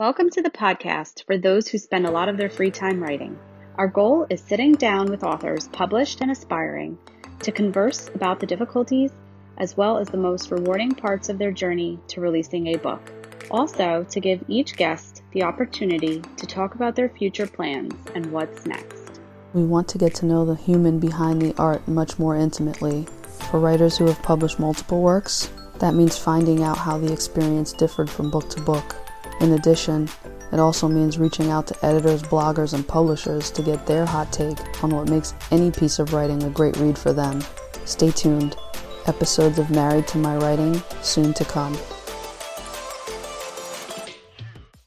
Welcome to the podcast for those who spend a lot of their free time writing. Our goal is sitting down with authors published and aspiring to converse about the difficulties as well as the most rewarding parts of their journey to releasing a book. Also, to give each guest the opportunity to talk about their future plans and what's next. We want to get to know the human behind the art much more intimately. For writers who have published multiple works, that means finding out how the experience differed from book to book. In addition, it also means reaching out to editors, bloggers, and publishers to get their hot take on what makes any piece of writing a great read for them. Stay tuned. Episodes of Married to My Writing soon to come.